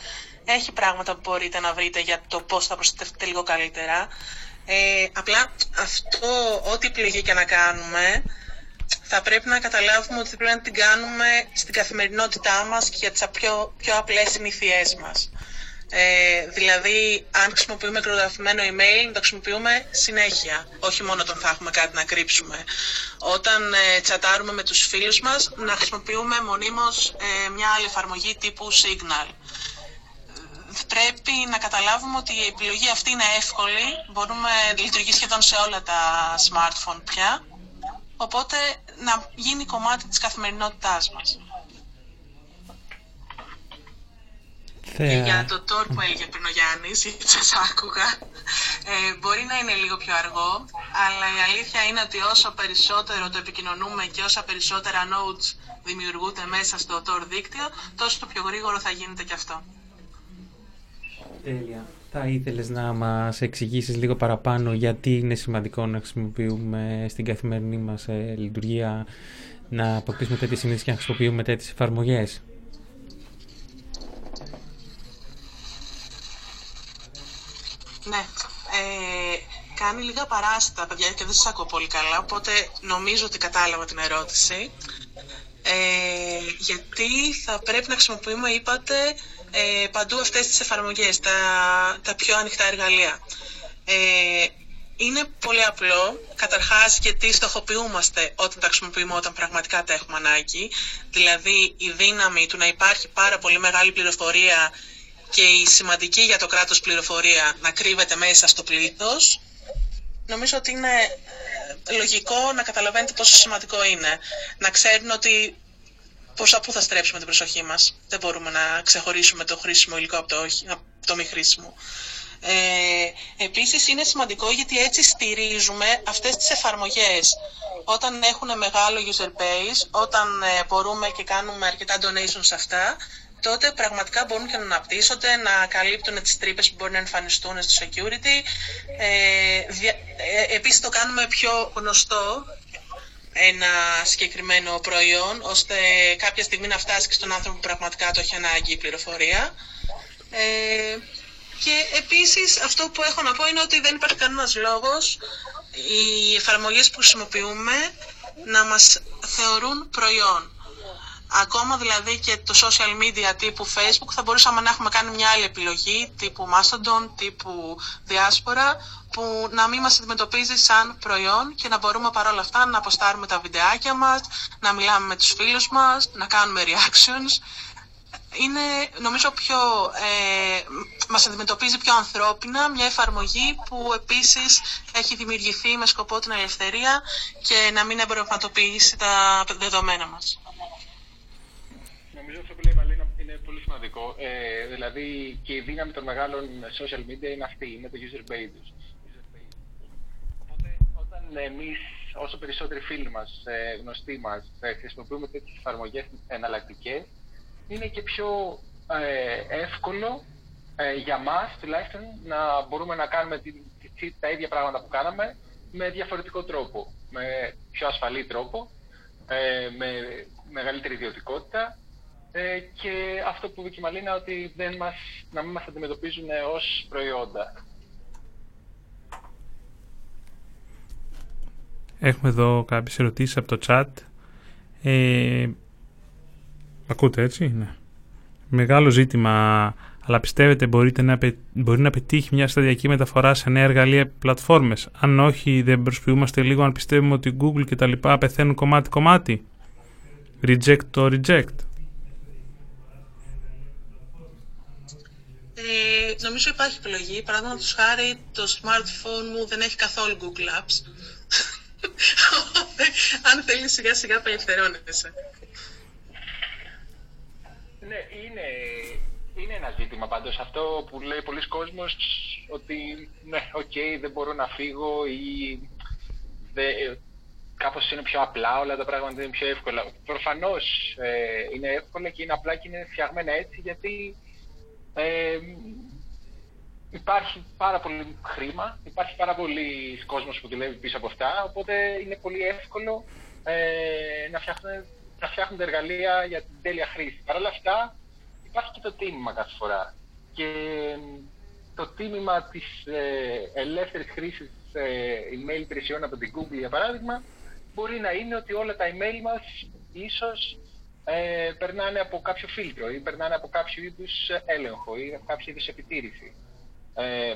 Έχει πράγματα που μπορείτε να βρείτε για το πώς θα προστατευτείτε λίγο καλύτερα. Ε, απλά αυτό, ό,τι επιλογή και να κάνουμε, θα πρέπει να καταλάβουμε ότι πρέπει να την κάνουμε στην καθημερινότητά μας και για τις πιο, πιο απλές συνήθειές μας. Ε, δηλαδή, αν χρησιμοποιούμε κρυπτογραφημένο email, να το χρησιμοποιούμε συνέχεια, όχι μόνο όταν θα έχουμε κάτι να κρύψουμε. Όταν ε, τσατάρουμε με τους φίλους μας, να χρησιμοποιούμε μονίμως ε, μια άλλη εφαρμογή τύπου Signal πρέπει να καταλάβουμε ότι η επιλογή αυτή είναι εύκολη, μπορούμε να λειτουργεί σχεδόν σε όλα τα smartphone πια, οπότε να γίνει κομμάτι της καθημερινότητάς μας. Και για το tour που έλεγε πριν ο Γιάννης, γιατί σας άκουγα, ε, μπορεί να είναι λίγο πιο αργό, αλλά η αλήθεια είναι ότι όσο περισσότερο το επικοινωνούμε και όσα περισσότερα nodes δημιουργούνται μέσα στο tour δίκτυο, τόσο πιο γρήγορο θα γίνεται και αυτό. Τέλεια. Θα ήθελες να μας εξηγήσεις λίγο παραπάνω γιατί είναι σημαντικό να χρησιμοποιούμε στην καθημερινή μας ε, λειτουργία να αποκτήσουμε τέτοιες συνήθειες και να χρησιμοποιούμε τέτοιες εφαρμογές; Ναι. Ε, κάνει λίγα παράστα, παιδιά, και δεν σας ακούω πολύ καλά, οπότε νομίζω ότι κατάλαβα την ερώτηση. Ε, γιατί θα πρέπει να χρησιμοποιούμε, είπατε, ε, παντού αυτές τις εφαρμογές, τα, τα πιο ανοιχτά εργαλεία. Ε, είναι πολύ απλό. Καταρχάς γιατί στοχοποιούμαστε όταν τα χρησιμοποιούμε όταν πραγματικά τα έχουμε ανάγκη. Δηλαδή η δύναμη του να υπάρχει πάρα πολύ μεγάλη πληροφορία και η σημαντική για το κράτος πληροφορία να κρύβεται μέσα στο πλήθος. Νομίζω ότι είναι ε, λογικό να καταλαβαίνετε πόσο σημαντικό είναι. Να ξέρουν ότι προς τα πού θα στρέψουμε την προσοχή μας. Δεν μπορούμε να ξεχωρίσουμε το χρήσιμο υλικό από το, όχι, από το μη χρήσιμο. Ε, επίσης είναι σημαντικό γιατί έτσι στηρίζουμε αυτές τις εφαρμογές. Όταν έχουν μεγάλο user base, όταν ε, μπορούμε και κάνουμε αρκετά donations σε αυτά, τότε πραγματικά μπορούν και να αναπτύσσονται, να καλύπτουν τις τρύπες που μπορεί να εμφανιστούν στο security. Ε, δια, ε, επίσης το κάνουμε πιο γνωστό ένα συγκεκριμένο προϊόν, ώστε κάποια στιγμή να φτάσει και στον άνθρωπο που πραγματικά το έχει ανάγκη η πληροφορία. Ε, και επίσης αυτό που έχω να πω είναι ότι δεν υπάρχει κανένας λόγος οι εφαρμογές που χρησιμοποιούμε να μας θεωρούν προϊόν. Ακόμα δηλαδή και το social media τύπου Facebook θα μπορούσαμε να έχουμε κάνει μια άλλη επιλογή τύπου Mastodon, τύπου Diaspora που να μην μας αντιμετωπίζει σαν προϊόν και να μπορούμε παρόλα αυτά να αποστάρουμε τα βιντεάκια μας, να μιλάμε με τους φίλους μας, να κάνουμε reactions είναι νομίζω πιο, ε, μας αντιμετωπίζει πιο ανθρώπινα μια εφαρμογή που επίσης έχει δημιουργηθεί με σκοπό την ελευθερία και να μην εμπορευματοποιήσει τα δεδομένα μας. Νομίζω αυτό που λέει η Μαλίνα είναι πολύ σημαντικό. Ε, δηλαδή και η δύναμη των μεγάλων social media είναι αυτή, είναι το user base τους. Οπότε όταν εμείς όσο περισσότεροι φίλοι μας, ε, γνωστοί μας, ε, χρησιμοποιούμε τέτοιες εφαρμογές εναλλακτικές, είναι και πιο ε, εύκολο ε, για μας τουλάχιστον να μπορούμε να κάνουμε τη, τη, τα ίδια πράγματα που κάναμε με διαφορετικό τρόπο, με πιο ασφαλή τρόπο, ε, με μεγαλύτερη ιδιωτικότητα ε, και αυτό που είπε η Μαλίνα ότι δεν μας, να μην μας αντιμετωπίζουν ως προϊόντα. Έχουμε εδώ κάποιες ερωτήσεις από το chat. Ε, Ακούτε έτσι, ναι. Μεγάλο ζήτημα, αλλά πιστεύετε μπορείτε να, μπορεί να πετύχει μια σταδιακή μεταφορά σε νέα εργαλεία πλατφόρμες; Αν όχι, δεν προσποιούμαστε λίγο αν πιστεύουμε ότι η Google και τα λοιπά πεθαίνουν κομμάτι-κομμάτι. Reject το reject. Ε, νομίζω υπάρχει επιλογή. Παραδείγματος χάρη, το smartphone μου δεν έχει καθόλου Google Apps. Αν θέλεις σιγά σιγά απελευθερώνεσαι. Ναι, είναι, είναι ένα ζήτημα πάντως. Αυτό που λέει πολύς κόσμος ότι ναι, okay, δεν μπορώ να φύγω ή δε, κάπως είναι πιο απλά, όλα τα πράγματα είναι πιο εύκολα. Προφανώς ε, είναι εύκολα και είναι απλά και είναι φτιαγμένα έτσι γιατί ε, υπάρχει πάρα πολύ χρήμα, υπάρχει πάρα πολύ κόσμος που δουλεύει πίσω από αυτά, οπότε είναι πολύ εύκολο ε, να φτιάχνουν να φτιάχνουν εργαλεία για την τέλεια χρήση. Παρ' όλα αυτά υπάρχει και το τίμημα κάθε φορά. Και το τίμημα της ε, ελεύθερης χρήσης ε, email υπηρεσιών από την Google, για παράδειγμα, μπορεί να είναι ότι όλα τα email μας ίσως ε, περνάνε από κάποιο φίλτρο ή περνάνε από κάποιο είδους έλεγχο ή από κάποιο είδους επιτήρηση. Ε,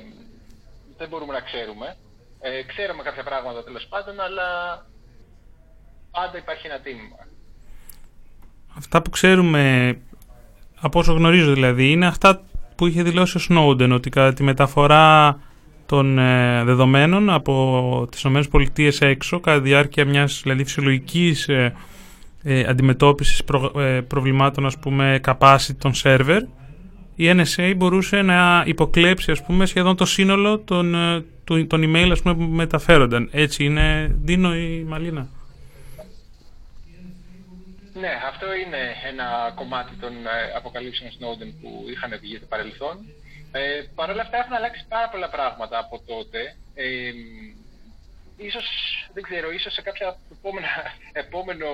δεν μπορούμε να ξέρουμε. Ε, ξέρουμε κάποια πράγματα τέλος πάντων, αλλά πάντα υπάρχει ένα τίμημα. Αυτά που ξέρουμε, από όσο γνωρίζω δηλαδή, είναι αυτά που είχε δηλώσει ο Σνόντεν, ότι κατά τη μεταφορά των ε, δεδομένων από τις ΗΠΑ έξω, κατά τη διάρκεια μιας δηλαδή, φυσιολογικής ε, ε, αντιμετώπισης ε, προβλημάτων, ας πούμε, capacity των σερβερ, η NSA μπορούσε να υποκλέψει, ας πούμε, σχεδόν το σύνολο των, των email, ας πούμε, που μεταφέρονταν. Έτσι είναι, Δίνω η Μαλίνα; Ναι, αυτό είναι ένα κομμάτι των ε, αποκαλύψεων Snowden που είχαν βγει στο παρελθόν. Ε, Παρ' όλα αυτά έχουν αλλάξει πάρα πολλά πράγματα από τότε. Ε, ίσως, δεν ξέρω, ίσως σε κάποια επόμενα, επόμενο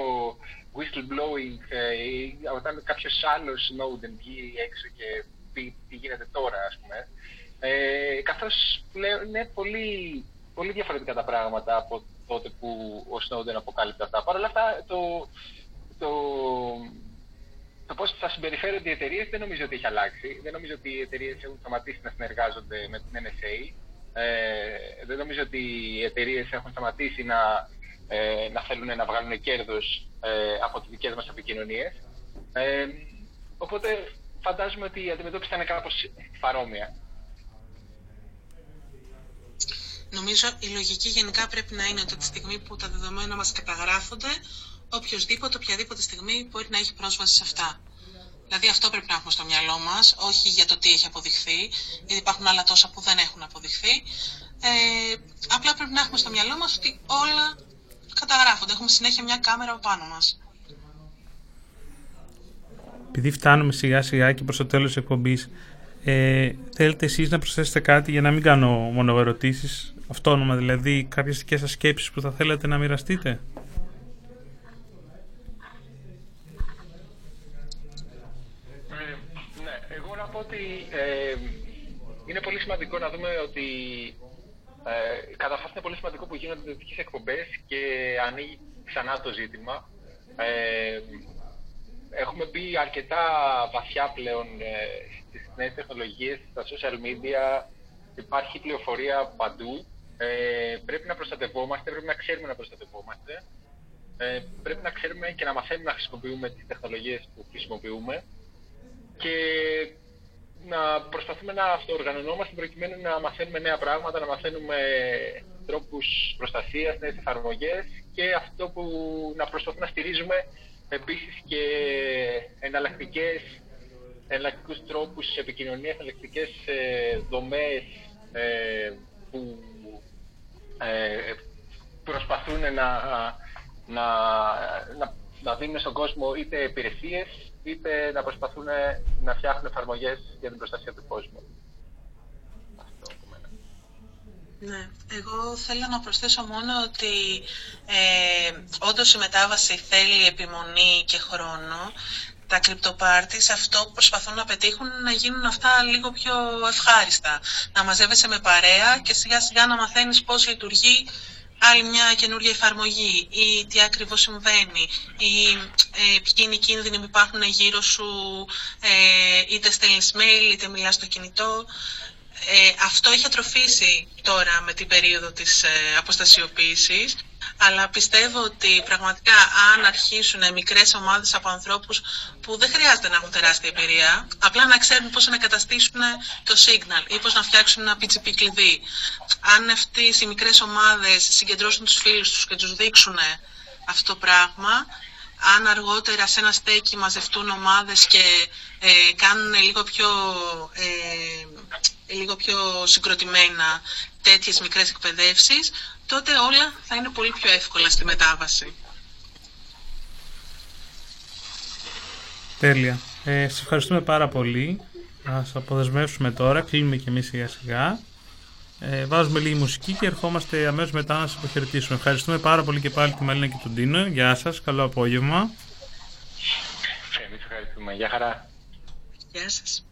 whistleblowing ε, ή όταν κάποιος άλλος Snowden βγει έξω και πει τι γίνεται τώρα, ας πούμε. Ε, καθώς πλέον είναι πολύ, πολύ διαφορετικά τα πράγματα από τότε που ο Snowden αποκάλυπτε αυτά. Παρ' όλα αυτά, το, το, το πώς θα συμπεριφέρονται οι εταιρείες δεν νομίζω ότι έχει αλλάξει. Δεν νομίζω ότι οι εταιρείες έχουν σταματήσει να συνεργάζονται με την NSA. Ε, δεν νομίζω ότι οι εταιρείες έχουν σταματήσει να, ε, να θέλουν να βγάλουν κέρδος ε, από τις δικές μας επικοινωνίες. Ε, οπότε φαντάζομαι ότι η αντιμετώπιση θα είναι κάπως παρόμοια. Νομίζω η λογική γενικά πρέπει να είναι ότι από τη στιγμή που τα δεδομένα μας καταγράφονται, οποιοδήποτε, οποιαδήποτε στιγμή μπορεί να έχει πρόσβαση σε αυτά. Δηλαδή αυτό πρέπει να έχουμε στο μυαλό μας, όχι για το τι έχει αποδειχθεί, γιατί υπάρχουν άλλα τόσα που δεν έχουν αποδειχθεί. Ε, απλά πρέπει να έχουμε στο μυαλό μας ότι όλα καταγράφονται. Έχουμε συνέχεια μια κάμερα από πάνω μας. Επειδή φτάνουμε σιγά σιγά και προς το τέλος της εκπομπής, ε, θέλετε εσείς να προσθέσετε κάτι για να μην κάνω μόνο ερωτήσεις, αυτόνομα δηλαδή, κάποιες δικές σας σκέψεις που θα θέλετε να μοιραστείτε; Ε, ναι, εγώ να πω ότι ε, είναι πολύ σημαντικό να δούμε ότι ε, καταρχάς είναι πολύ σημαντικό που γίνονται τέτοιες εκπομπές και ανοίγει ξανά το ζήτημα. Ε, έχουμε μπει αρκετά βαθιά πλέον ε, στις νέες τεχνολογίες, στα social media, υπάρχει πληροφορία παντού. Ε, πρέπει να προστατευόμαστε, πρέπει να ξέρουμε να προστατευόμαστε. Ε, πρέπει να ξέρουμε και να μαθαίνουμε να χρησιμοποιούμε τις τεχνολογίες που χρησιμοποιούμε και να προσπαθούμε να αυτοοργανωνόμαστε προκειμένου να μαθαίνουμε νέα πράγματα, να μαθαίνουμε τρόπους προστασίας, νέες εφαρμογές και αυτό που να προσπαθούμε να στηρίζουμε επίσης και εναλλακτικές εναλλακτικούς τρόπους επικοινωνίας, εναλλακτικές ε, δομές ε, που ε, προσπαθούν να, να, να, να δίνουν στον κόσμο είτε υπηρεσίες είτε να προσπαθούν να φτιάχνουν εφαρμογές για την προστασία του κόσμου. Αυτό από μένα. Ναι, εγώ θέλω να προσθέσω μόνο ότι ε, όντως η μετάβαση θέλει επιμονή και χρόνο. Τα crypto αυτό που προσπαθούν να πετύχουν είναι να γίνουν αυτά λίγο πιο ευχάριστα. Να μαζεύεσαι με παρέα και σιγά σιγά να μαθαίνεις πώς λειτουργεί άλλη μια καινούργια εφαρμογή ή τι ακριβώς συμβαίνει ή ε, ποιοι είναι οι κίνδυνοι που υπάρχουν γύρω σου ε, είτε στέλνεις mail είτε μιλάς στο κινητό. Ε, αυτό έχει ατροφήσει τώρα με την περίοδο της ε, αποστασιοποίησης αλλά πιστεύω ότι πραγματικά αν αρχίσουν μικρές ομάδες από ανθρώπους που δεν χρειάζεται να έχουν τεράστια εμπειρία, απλά να ξέρουν πώς να καταστήσουν το signal ή πώς να φτιάξουν ένα PGP κλειδί. Αν αυτές οι μικρές ομάδες συγκεντρώσουν τους φίλους τους και τους δείξουν αυτό το πράγμα, αν αργότερα σε ένα στέκι μαζευτούν ομάδες και ε, κάνουν λίγο πιο, ε, λίγο πιο συγκροτημένα τέτοιες μικρές εκπαιδεύσεις, τότε όλα θα είναι πολύ πιο εύκολα στη μετάβαση. Τέλεια. Ε, σας ευχαριστούμε πάρα πολύ. Να σας αποδεσμεύσουμε τώρα. Κλείνουμε και εμείς σιγά σιγά. Ε, βάζουμε λίγη μουσική και ερχόμαστε αμέσως μετά να σας αποχαιρετήσουμε. Ευχαριστούμε πάρα πολύ και πάλι τη Μαλίνα και τον Τίνο. Γεια σας. Καλό απόγευμα. Εμείς ευχαριστούμε. Γεια χαρά. Γεια σας.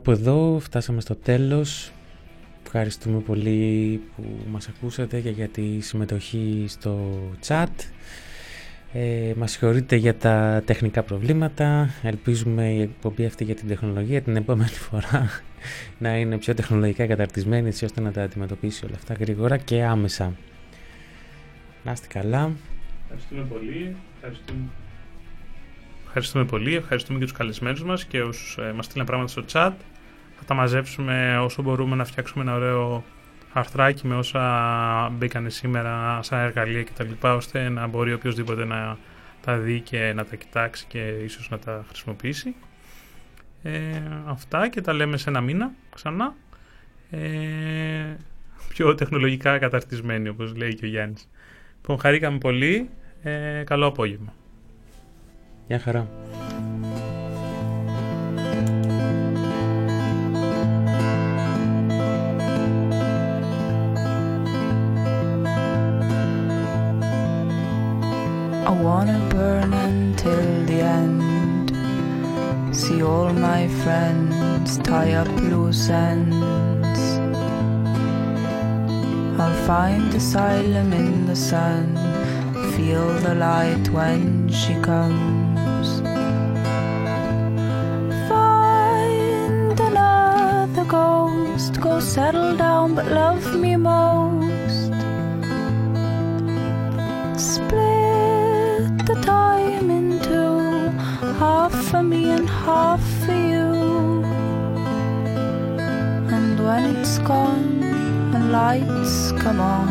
Κάπου εδώ φτάσαμε στο τέλος. Ευχαριστούμε πολύ που μας ακούσατε και για τη συμμετοχή στο chat. Ε, μας συγχωρείτε για τα τεχνικά προβλήματα. Ελπίζουμε η εκπομπή αυτή για την τεχνολογία την επόμενη φορά να είναι πιο τεχνολογικά καταρτισμένη έτσι ώστε να τα αντιμετωπίσει όλα αυτά γρήγορα και άμεσα. Να είστε καλά. Ευχαριστούμε πολύ. Ευχαριστούμε. Ευχαριστούμε πολύ. Ευχαριστούμε και τους καλεσμένους μας και όσους ε, μας στείλαν πράγματα στο chat. Θα τα μαζέψουμε όσο μπορούμε να φτιάξουμε ένα ωραίο αρθράκι με όσα μπήκαν σήμερα σαν εργαλεία κτλ. ώστε να μπορεί οποιοδήποτε να τα δει και να τα κοιτάξει και ίσως να τα χρησιμοποιήσει. Ε, αυτά και τα λέμε σε ένα μήνα ξανά. Ε, πιο τεχνολογικά καταρτισμένοι όπως λέει και ο Γιάννης. Λοιπόν, χαρήκαμε πολύ. Ε, καλό απόγευμα. Γεια χαρά. Wanna burn until the end. See all my friends tie up loose ends. I'll find asylum in the sun. Feel the light when she comes. Find another ghost. Go settle down, but love me most. For me and half for you. And when it's gone and lights come on,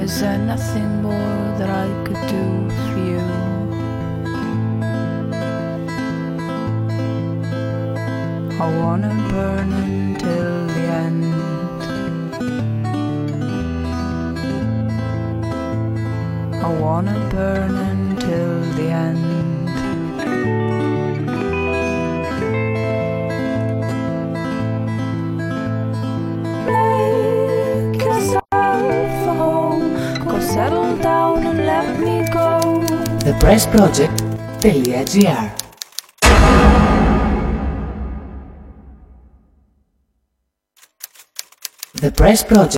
is there nothing more that I could do for you? I wanna burn until the end. I wanna burn until the end. thepressproject.gr The Press Project